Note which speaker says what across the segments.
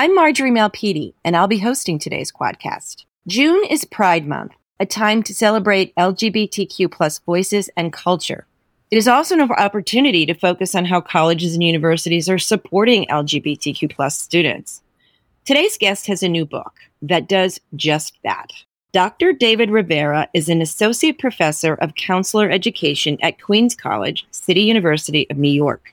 Speaker 1: I'm Marjorie Malpiede, and I'll be hosting today's Quadcast. June is Pride Month, a time to celebrate LGBTQ plus voices and culture. It is also an opportunity to focus on how colleges and universities are supporting LGBTQ plus students. Today's guest has a new book that does just that. Dr. David Rivera is an associate professor of counselor education at Queens College, City University of New York.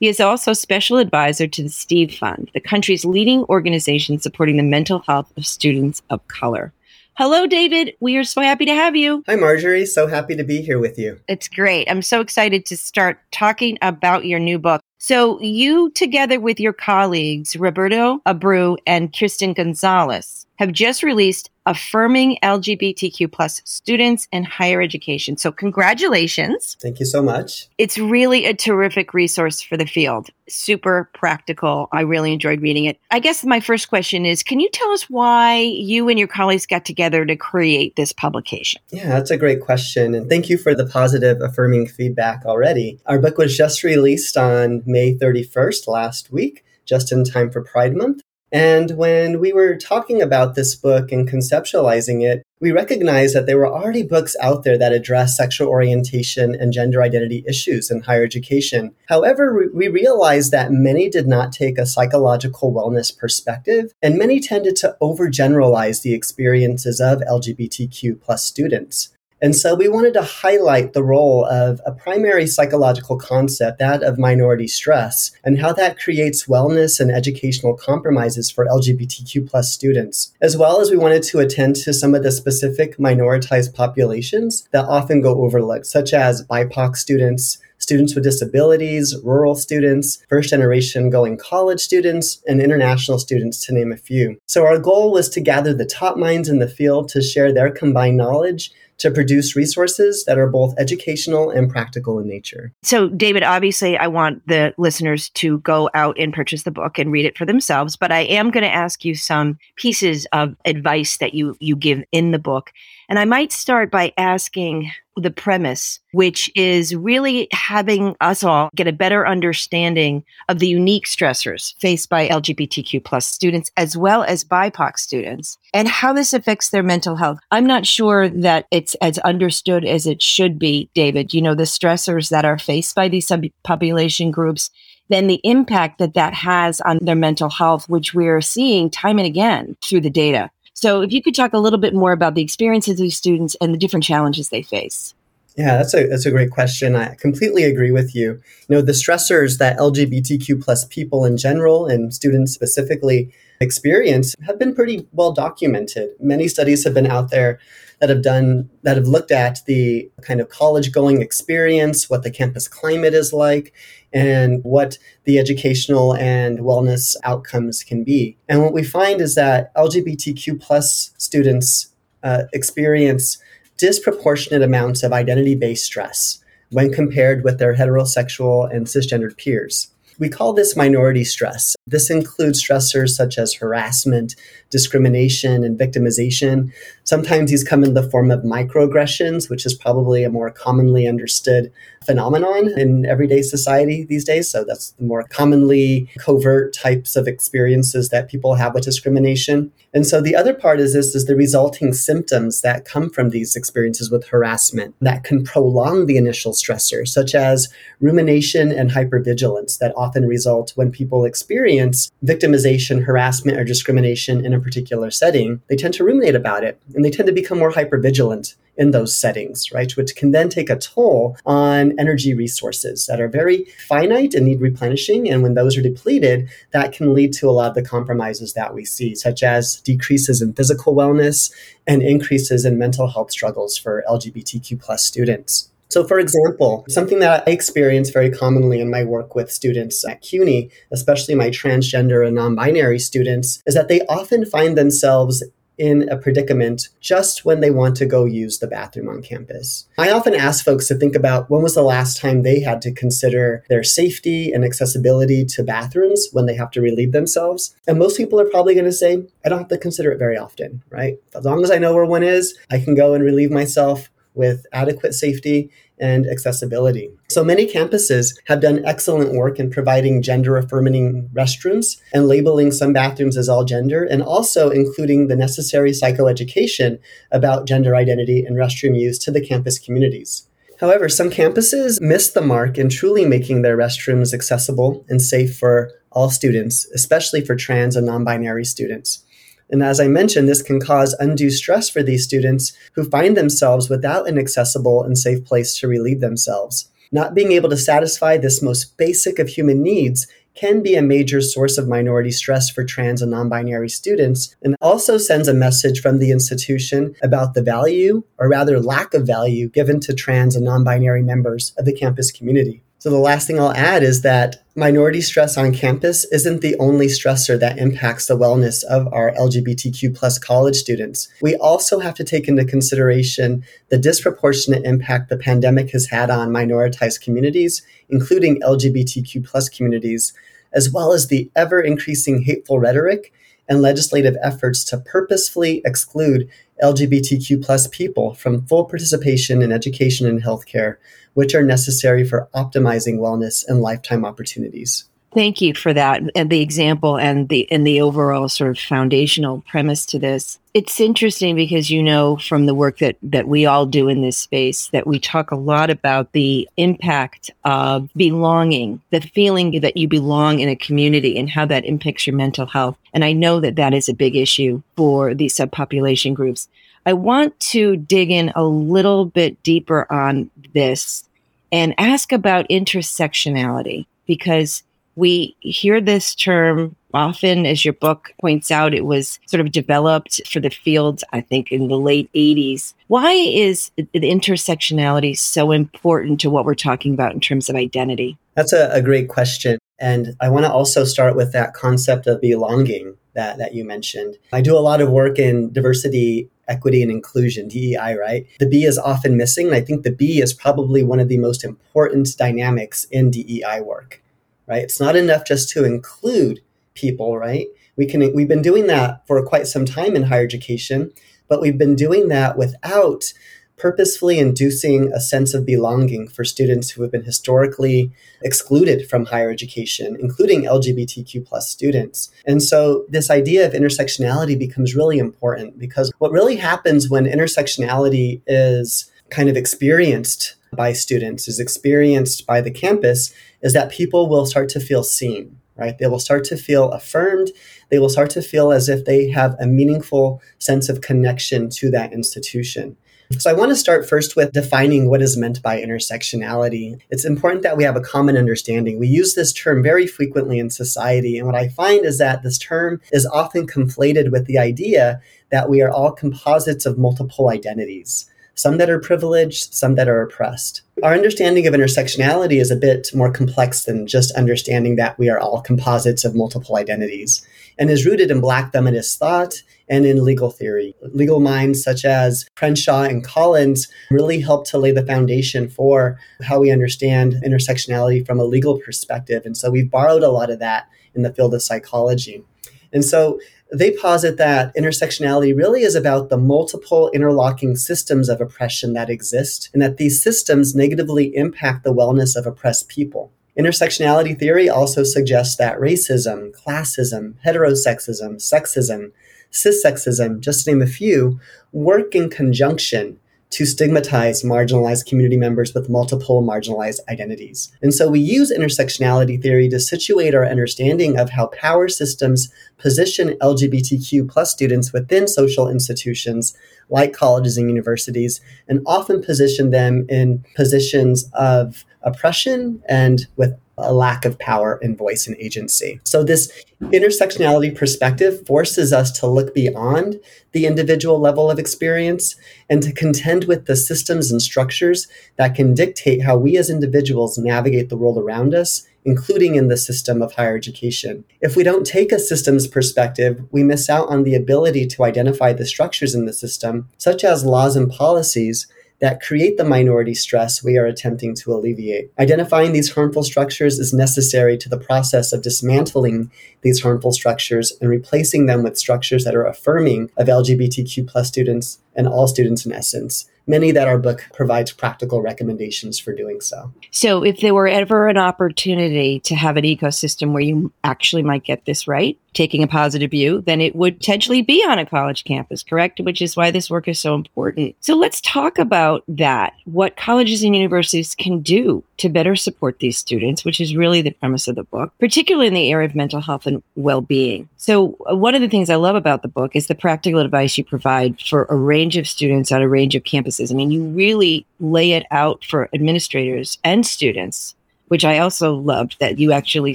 Speaker 1: He is also special advisor to the Steve Fund, the country's leading organization supporting the mental health of students of color. Hello, David. We are so happy to have you.
Speaker 2: Hi, Marjorie. So happy to be here with you.
Speaker 1: It's great. I'm so excited to start talking about your new book. So, you, together with your colleagues, Roberto Abreu and Kirsten Gonzalez, have just released affirming LGBTQ plus students in higher education. So congratulations.
Speaker 2: Thank you so much.
Speaker 1: It's really a terrific resource for the field. Super practical. I really enjoyed reading it. I guess my first question is, can you tell us why you and your colleagues got together to create this publication?
Speaker 2: Yeah, that's a great question. And thank you for the positive affirming feedback already. Our book was just released on May 31st last week just in time for Pride Month. And when we were talking about this book and conceptualizing it, we recognized that there were already books out there that address sexual orientation and gender identity issues in higher education. However, we realized that many did not take a psychological wellness perspective, and many tended to overgeneralize the experiences of LGBTQ plus students. And so we wanted to highlight the role of a primary psychological concept, that of minority stress, and how that creates wellness and educational compromises for LGBTQ plus students, as well as we wanted to attend to some of the specific minoritized populations that often go overlooked, such as BIPOC students, students with disabilities, rural students, first generation going college students, and international students, to name a few. So, our goal was to gather the top minds in the field to share their combined knowledge to produce resources that are both educational and practical in nature.
Speaker 1: So, David, obviously, I want the listeners to go out and purchase the book and read it for themselves, but I am going to ask you some pieces of advice that you, you give in the book. And I might start by asking the premise, which is really having us all get a better understanding of the unique stressors faced by LGBTQ plus students as well as BIPOC students and how this affects their mental health. I'm not sure that it's as understood as it should be, David. You know, the stressors that are faced by these subpopulation groups then the impact that that has on their mental health, which we're seeing time and again through the data. So, if you could talk a little bit more about the experiences of these students and the different challenges they face.
Speaker 2: Yeah, that's a that's a great question. I completely agree with you. You know, the stressors that LGBTQ plus people in general and students specifically experience have been pretty well documented. Many studies have been out there that have done that have looked at the kind of college going experience, what the campus climate is like, and what the educational and wellness outcomes can be. And what we find is that LGBTQ plus students uh, experience disproportionate amounts of identity based stress when compared with their heterosexual and cisgendered peers. We call this minority stress. This includes stressors such as harassment, discrimination, and victimization. Sometimes these come in the form of microaggressions, which is probably a more commonly understood phenomenon in everyday society these days. So that's the more commonly covert types of experiences that people have with discrimination. And so the other part is this is the resulting symptoms that come from these experiences with harassment that can prolong the initial stressor, such as rumination and hypervigilance that often result when people experience victimization, harassment, or discrimination in a particular setting. They tend to ruminate about it and they tend to become more hypervigilant in those settings, right? Which can then take a toll on energy resources that are very finite and need replenishing. And when those are depleted, that can lead to a lot of the compromises that we see, such as decreases in physical wellness and increases in mental health struggles for LGBTQ plus students. So, for example, something that I experience very commonly in my work with students at CUNY, especially my transgender and non binary students, is that they often find themselves in a predicament just when they want to go use the bathroom on campus. I often ask folks to think about when was the last time they had to consider their safety and accessibility to bathrooms when they have to relieve themselves. And most people are probably going to say, I don't have to consider it very often, right? As long as I know where one is, I can go and relieve myself with adequate safety and accessibility. So many campuses have done excellent work in providing gender affirming restrooms and labeling some bathrooms as all gender, and also including the necessary psychoeducation about gender identity and restroom use to the campus communities. However, some campuses miss the mark in truly making their restrooms accessible and safe for all students, especially for trans and non binary students. And as I mentioned, this can cause undue stress for these students who find themselves without an accessible and safe place to relieve themselves. Not being able to satisfy this most basic of human needs can be a major source of minority stress for trans and non binary students, and also sends a message from the institution about the value, or rather lack of value, given to trans and non binary members of the campus community. So, the last thing I'll add is that minority stress on campus isn't the only stressor that impacts the wellness of our LGBTQ plus college students. We also have to take into consideration the disproportionate impact the pandemic has had on minoritized communities, including LGBTQ plus communities, as well as the ever increasing hateful rhetoric and legislative efforts to purposefully exclude LGBTQ plus people from full participation in education and healthcare which are necessary for optimizing wellness and lifetime opportunities.
Speaker 1: Thank you for that and the example and the and the overall sort of foundational premise to this. It's interesting because you know from the work that that we all do in this space that we talk a lot about the impact of belonging, the feeling that you belong in a community and how that impacts your mental health. And I know that that is a big issue for these subpopulation groups. I want to dig in a little bit deeper on this and ask about intersectionality because we hear this term often, as your book points out, it was sort of developed for the field, I think, in the late 80s. Why is the intersectionality so important to what we're talking about in terms of identity?
Speaker 2: That's a, a great question. And I want to also start with that concept of belonging that, that you mentioned. I do a lot of work in diversity equity and inclusion, DEI, right? The B is often missing. And I think the B is probably one of the most important dynamics in DEI work, right? It's not enough just to include people, right? We can, we've been doing that for quite some time in higher education, but we've been doing that without purposefully inducing a sense of belonging for students who have been historically excluded from higher education, including LGBTQ plus students. And so this idea of intersectionality becomes really important because what really happens when intersectionality is kind of experienced by students, is experienced by the campus, is that people will start to feel seen right? They will start to feel affirmed. They will start to feel as if they have a meaningful sense of connection to that institution. So I want to start first with defining what is meant by intersectionality. It's important that we have a common understanding. We use this term very frequently in society, and what I find is that this term is often conflated with the idea that we are all composites of multiple identities some that are privileged, some that are oppressed. Our understanding of intersectionality is a bit more complex than just understanding that we are all composites of multiple identities and is rooted in Black feminist thought and in legal theory. Legal minds such as Crenshaw and Collins really help to lay the foundation for how we understand intersectionality from a legal perspective. And so we've borrowed a lot of that in the field of psychology. And so they posit that intersectionality really is about the multiple interlocking systems of oppression that exist, and that these systems negatively impact the wellness of oppressed people. Intersectionality theory also suggests that racism, classism, heterosexism, sexism, cissexism, just to name a few, work in conjunction to stigmatize marginalized community members with multiple marginalized identities. And so we use intersectionality theory to situate our understanding of how power systems position LGBTQ plus students within social institutions like colleges and universities, and often position them in positions of oppression and with a lack of power and voice and agency. So, this intersectionality perspective forces us to look beyond the individual level of experience and to contend with the systems and structures that can dictate how we as individuals navigate the world around us including in the system of higher education. If we don't take a systems perspective, we miss out on the ability to identify the structures in the system, such as laws and policies, that create the minority stress we are attempting to alleviate. Identifying these harmful structures is necessary to the process of dismantling these harmful structures and replacing them with structures that are affirming of LGBTQ plus students and all students in essence many that our book provides practical recommendations for doing so.
Speaker 1: So, if there were ever an opportunity to have an ecosystem where you actually might get this right, taking a positive view, then it would potentially be on a college campus, correct? Which is why this work is so important. So, let's talk about that. What colleges and universities can do to better support these students, which is really the premise of the book, particularly in the area of mental health and well being. So, uh, one of the things I love about the book is the practical advice you provide for a range of students on a range of campuses. I mean, you really lay it out for administrators and students which I also loved that you actually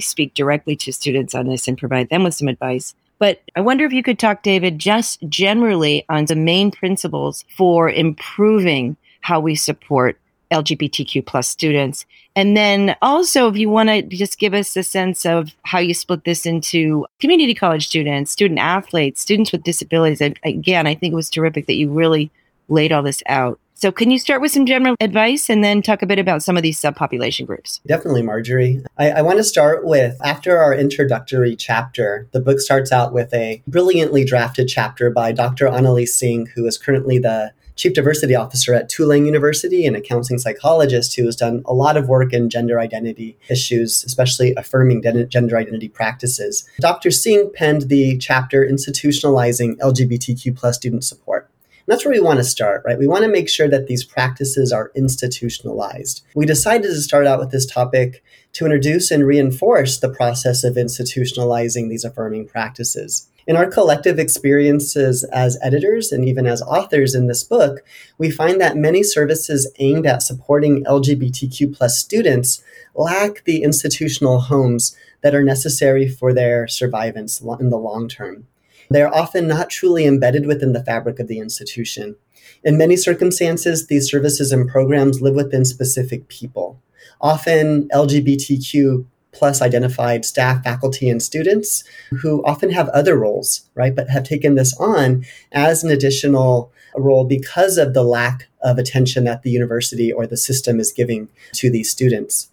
Speaker 1: speak directly to students on this and provide them with some advice. But I wonder if you could talk, David, just generally on the main principles for improving how we support LGBTQ plus students. And then also, if you want to just give us a sense of how you split this into community college students, student athletes, students with disabilities. And again, I think it was terrific that you really laid all this out. So, can you start with some general advice and then talk a bit about some of these subpopulation groups?
Speaker 2: Definitely, Marjorie. I, I, want to start with after our introductory chapter, the book starts out with a brilliantly drafted chapter by Dr. Anneliese Singh, who is currently the Chief Diversity Officer at Tulane University and a counseling psychologist who has done a lot of work in gender identity issues, especially affirming gender identity practices. Dr. Singh penned the chapter Institutionalizing LGBTQ plus student support. That's where we want to start, right? We want to make sure that these practices are institutionalized. We decided to start out with this topic to introduce and reinforce the process of institutionalizing these affirming practices. In our collective experiences as editors and even as authors in this book, we find that many services aimed at supporting LGBTQ plus students lack the institutional homes that are necessary for their survivance in the long term. They are often not truly embedded within the fabric of the institution. In many circumstances, these services and programs live within specific people, often LGBTQ plus identified staff, faculty, and students who often have other roles, right, but have taken this on as an additional role because of the lack of attention that the university or the system is giving to these students.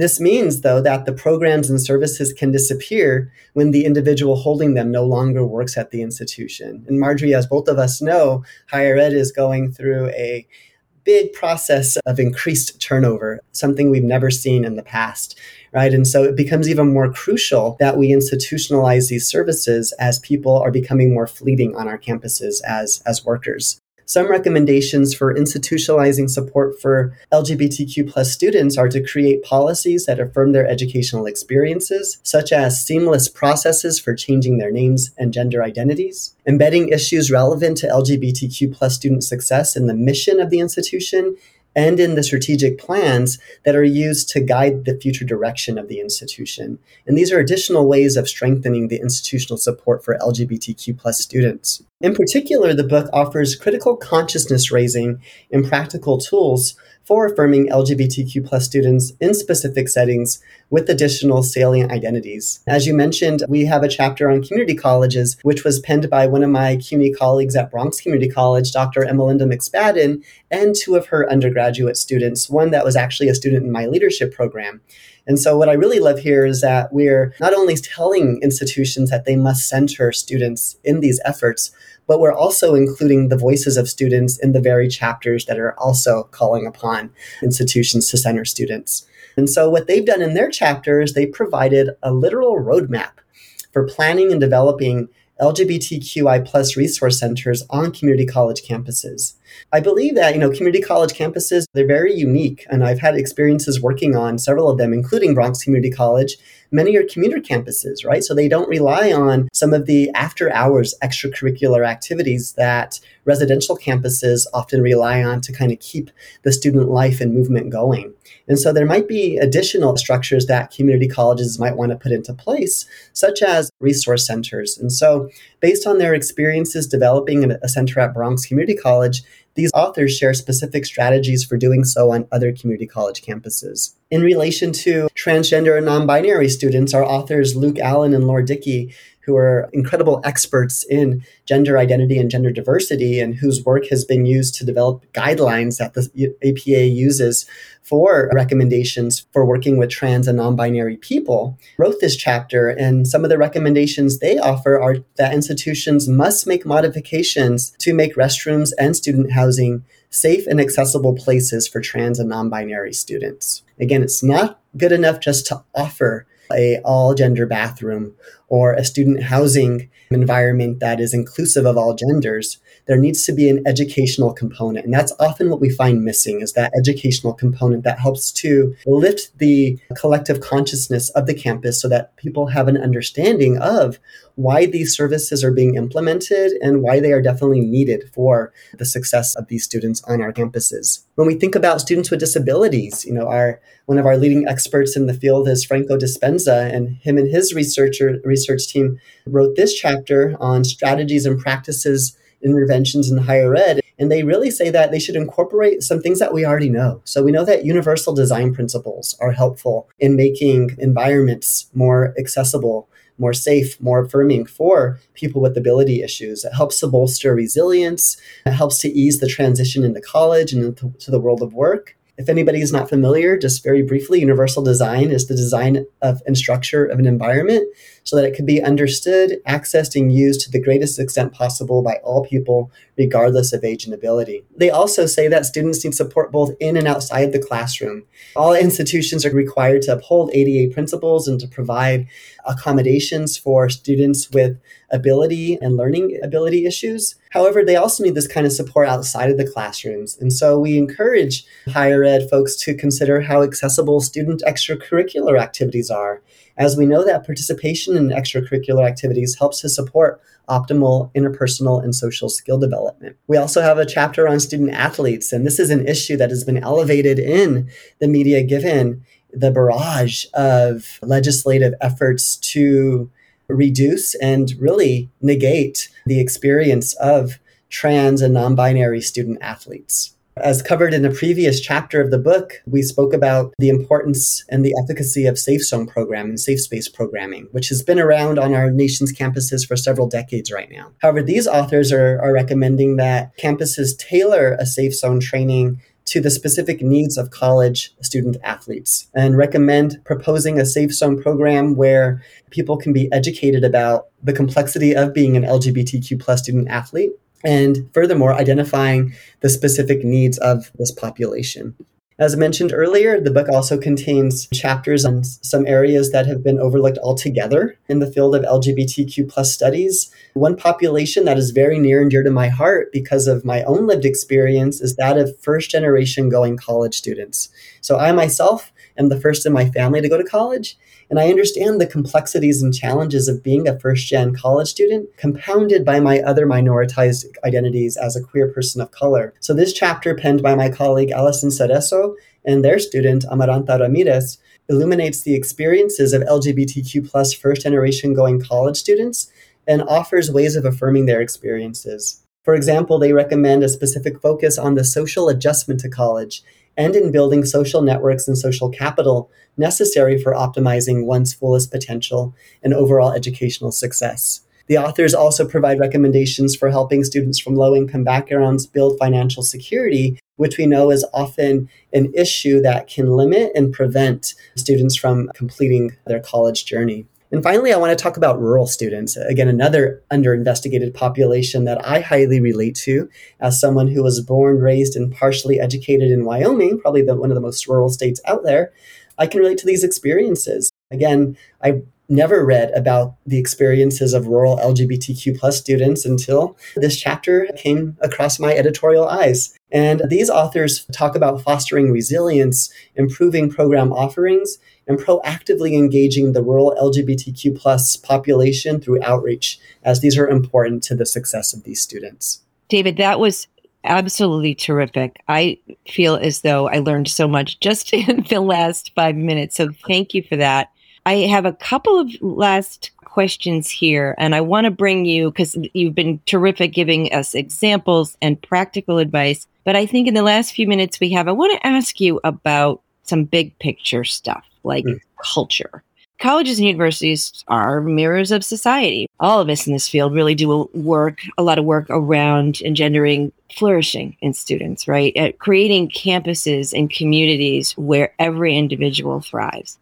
Speaker 2: This means, though, that the programs and services can disappear when the individual holding them no longer works at the institution. And Marjorie, as both of us know, higher ed is going through a big process of increased turnover, something we've never seen in the past, right? And so it becomes even more crucial that we institutionalize these services as people are becoming more fleeting on our campuses as, as workers. Some recommendations for institutionalizing support for LGBTQ plus students are to create policies that affirm their educational experiences, such as seamless processes for changing their names and gender identities, embedding issues relevant to LGBTQ plus student success in the mission of the institution, and in the strategic plans that are used to guide the future direction of the institution. And these are additional ways of strengthening the institutional support for LGBTQ plus students. In particular, the book offers critical consciousness raising and practical tools for affirming LGBTQ plus students in specific settings with additional salient identities. As you mentioned, we have a chapter on community colleges, which was penned by one of my CUNY colleagues at Bronx Community College, Dr. Emelinda McSpadden, and two of her undergraduate students, one that was actually a student in my leadership program. And so, what I really love here is that we're not only telling institutions that they must center students in these efforts, but we're also including the voices of students in the very chapters that are also calling upon institutions to center students. And so, what they've done in their chapters, is they provided a literal roadmap for planning and developing LGBTQI plus resource centers on community college campuses. I believe that, you know, community college campuses, they're very unique. And I've had experiences working on several of them, including Bronx Community College. Many are commuter campuses, right? So they don't rely on some of the after hours extracurricular activities that residential campuses often rely on to kind of keep the student life and movement going. And so there might be additional structures that community colleges might want to put into place, such as resource centers. And so, based on their experiences developing a center at Bronx Community College, these authors share specific strategies for doing so on other community college campuses. In relation to transgender and non binary students, our authors Luke Allen and Laura Dickey who are incredible experts in gender identity and gender diversity, and whose work has been used to develop guidelines that the APA uses for recommendations for working with trans and non binary people, wrote this chapter. And some of the recommendations they offer are that institutions must make modifications to make restrooms and student housing safe and accessible places for trans and non binary students. Again, it's not good enough just to offer a all gender bathroom or a student housing environment that is inclusive of all genders there needs to be an educational component and that's often what we find missing is that educational component that helps to lift the collective consciousness of the campus so that people have an understanding of why these services are being implemented and why they are definitely needed for the success of these students on our campuses. When we think about students with disabilities, you know, our one of our leading experts in the field is Franco Dispenza, and him and his researcher research team wrote this chapter on strategies and practices interventions in higher ed. And they really say that they should incorporate some things that we already know. So we know that universal design principles are helpful in making environments more accessible more safe, more affirming for people with ability issues. It helps to bolster resilience. It helps to ease the transition into college and into the world of work. If anybody is not familiar, just very briefly, universal design is the design of and structure of an environment so that it can be understood, accessed, and used to the greatest extent possible by all people, regardless of age and ability. They also say that students need support both in and outside the classroom. All institutions are required to uphold ADA principles and to provide accommodations for students with ability and learning ability issues. However, they also need this kind of support outside of the classrooms. And so we encourage higher ed folks to consider how accessible student extracurricular activities are as we know that participation in extracurricular activities helps to support optimal interpersonal and social skill development. We also have a chapter on student athletes, and this is an issue that has been elevated in the media given the barrage of legislative efforts to reduce and really negate the experience of trans and non binary student athletes. As covered in a previous chapter of the book, we spoke about the importance and the efficacy of Safe Zone program and safe space programming, which has been around on our nation's campuses for several decades right now. However, these authors are, are recommending that campuses tailor a Safe Zone training to the specific needs of college student athletes and recommend proposing a safe zone program where people can be educated about the complexity of being an LGBTQ plus student athlete and furthermore, identifying the specific needs of this population. As mentioned earlier, the book also contains chapters on some areas that have been overlooked altogether in the field of LGBTQ plus studies. One population that is very near and dear to my heart because of my own lived experience is that of first generation going college students. So I myself am the first in my family to go to college, and I understand the complexities and challenges of being a first gen college student, compounded by my other minoritized identities as a queer person of color. So, this chapter, penned by my colleague Alison Cerezo and their student Amaranta Ramirez, illuminates the experiences of LGBTQ plus first generation going college students and offers ways of affirming their experiences. For example, they recommend a specific focus on the social adjustment to college and in building social networks and social capital necessary for optimizing one's fullest potential and overall educational success. The authors also provide recommendations for helping students from low income backgrounds build financial security, which we know is often an issue that can limit and prevent students from completing their college journey. And finally, I want to talk about rural students. Again, another under-investigated population that I highly relate to as someone who was born, raised, and partially educated in Wyoming, probably the, one of the most rural states out there. I can relate to these experiences. Again, I never read about the experiences of rural LGBTQ plus students until this chapter came across my editorial eyes. And these authors talk about fostering resilience, improving program offerings, and proactively engaging the rural LGBTQ plus population through outreach, as these are important to the success of these students.
Speaker 1: David, that was absolutely terrific. I feel as though I learned so much just in the last five minutes. So thank you for that. I have a couple of last questions here, and I want to bring you because you've been terrific giving us examples and practical advice. But I think in the last few minutes we have, I want to ask you about some big picture stuff like mm. culture. Colleges and universities are mirrors of society. All of us in this field really do work, a lot of work around engendering flourishing in students, right? At creating campuses and communities where every individual thrives.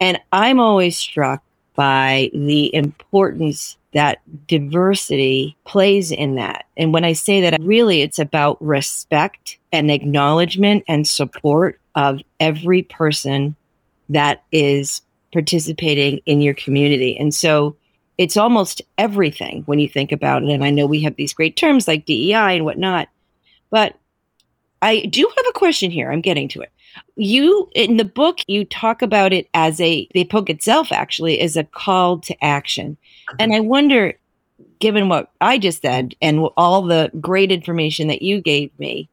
Speaker 1: And I'm always struck by the importance that diversity plays in that. And when I say that, really it's about respect and acknowledgement and support of every person that is participating in your community. And so it's almost everything when you think about it. And I know we have these great terms like DEI and whatnot, but I do have a question here. I'm getting to it. You in the book, you talk about it as a the book itself actually is a call to action, and I wonder, given what I just said and all the great information that you gave me,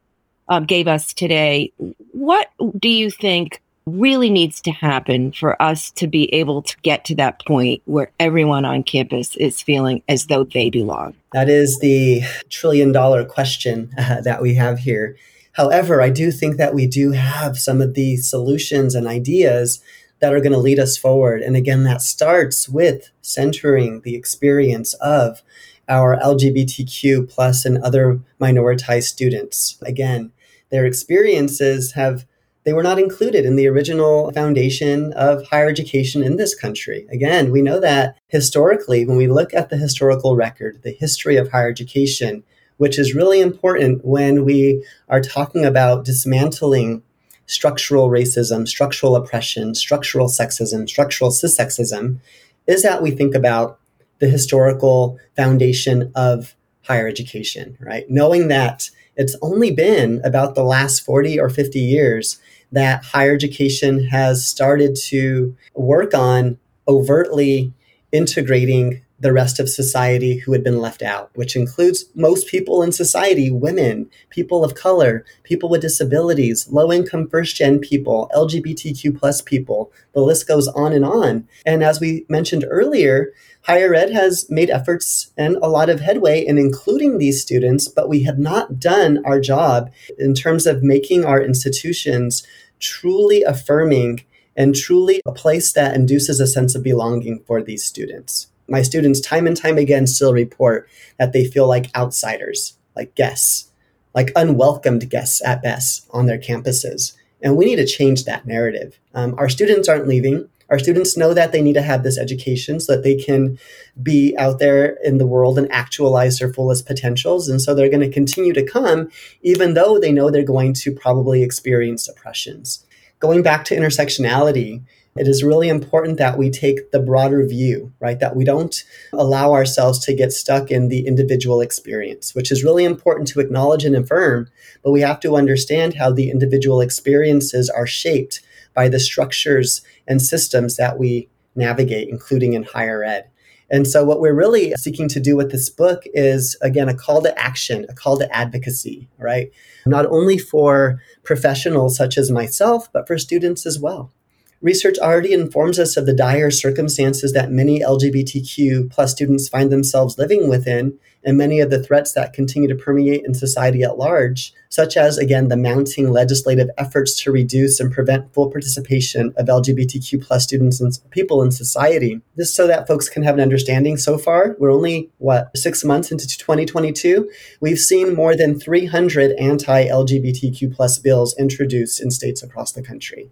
Speaker 1: um, gave us today, what do you think really needs to happen for us to be able to get to that point where everyone on campus is feeling as though they belong?
Speaker 2: That is the trillion dollar question uh, that we have here. However, I do think that we do have some of the solutions and ideas that are going to lead us forward. And again, that starts with centering the experience of our LGBTQ plus and other minoritized students. Again, their experiences have they were not included in the original foundation of higher education in this country. Again, we know that historically, when we look at the historical record, the history of higher education, which is really important when we are talking about dismantling structural racism, structural oppression, structural sexism, structural cissexism, is that we think about the historical foundation of higher education, right? Knowing that it's only been about the last 40 or 50 years that higher education has started to work on overtly integrating the rest of society who had been left out, which includes most people in society women, people of color, people with disabilities, low income first gen people, LGBTQ plus people. The list goes on and on. And as we mentioned earlier, higher ed has made efforts and a lot of headway in including these students, but we have not done our job in terms of making our institutions truly affirming and truly a place that induces a sense of belonging for these students my students time and time again still report that they feel like outsiders, like guests, like unwelcomed guests at best on their campuses. And we need to change that narrative. Um, our students aren't leaving. Our students know that they need to have this education so that they can be out there in the world and actualize their fullest potentials. And so they're going to continue to come, even though they know they're going to probably experience oppressions. Going back to intersectionality, it is really important that we take the broader view, right? That we don't allow ourselves to get stuck in the individual experience, which is really important to acknowledge and affirm. But we have to understand how the individual experiences are shaped by the structures and systems that we navigate, including in higher ed. And so, what we're really seeking to do with this book is, again, a call to action, a call to advocacy, right? Not only for professionals such as myself, but for students as well. Research already informs us of the dire circumstances that many LGBTQ plus students find themselves living within and many of the threats that continue to permeate in society at large, such as, again, the mounting legislative efforts to reduce and prevent full participation of LGBTQ plus students and people in society. This so that folks can have an understanding. So far, we're only, what, six months into 2022? We've seen more than 300 anti-LGBTQ plus bills introduced in states across the country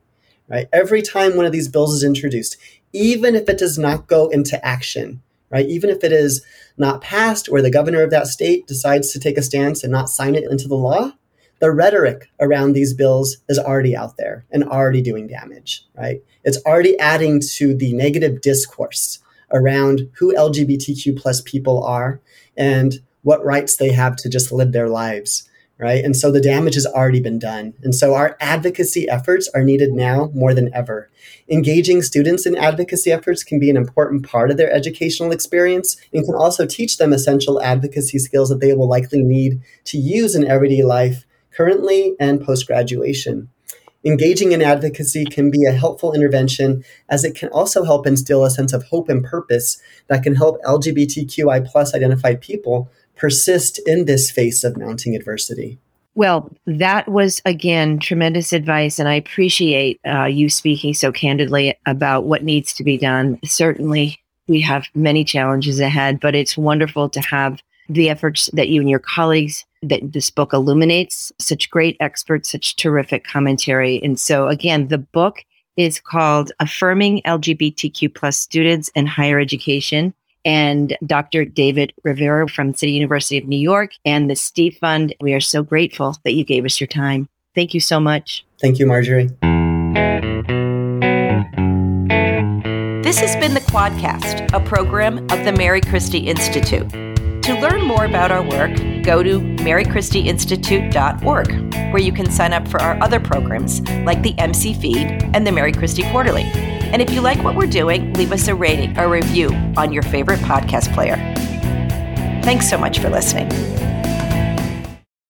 Speaker 2: right? Every time one of these bills is introduced, even if it does not go into action, right? Even if it is not passed or the governor of that state decides to take a stance and not sign it into the law, the rhetoric around these bills is already out there and already doing damage, right? It's already adding to the negative discourse around who LGBTQ plus people are and what rights they have to just live their lives right? And so the damage has already been done. And so our advocacy efforts are needed now more than ever. Engaging students in advocacy efforts can be an important part of their educational experience and can also teach them essential advocacy skills that they will likely need to use in everyday life currently and post graduation. Engaging in advocacy can be a helpful intervention as it can also help instill a sense of hope and purpose that can help LGBTQI plus identified people persist in this face of mounting adversity.
Speaker 1: Well, that was again tremendous advice, and I appreciate uh, you speaking so candidly about what needs to be done. Certainly, we have many challenges ahead, but it's wonderful to have the efforts that you and your colleagues that this book illuminates such great experts such terrific commentary and so again the book is called affirming lgbtq plus students in higher education and Dr. David Rivera from City University of New York and the Steve Fund. We are so grateful that you gave us your time. Thank you so much.
Speaker 2: Thank you, Marjorie.
Speaker 1: This has been the Quadcast, a program of the Mary Christie Institute. To learn more about our work, go to marychristieinstitute.org, where you can sign up for our other programs like the MC Feed and the Mary Christie Quarterly. And if you like what we're doing, leave us a rating or review on your favorite podcast player. Thanks so much for listening.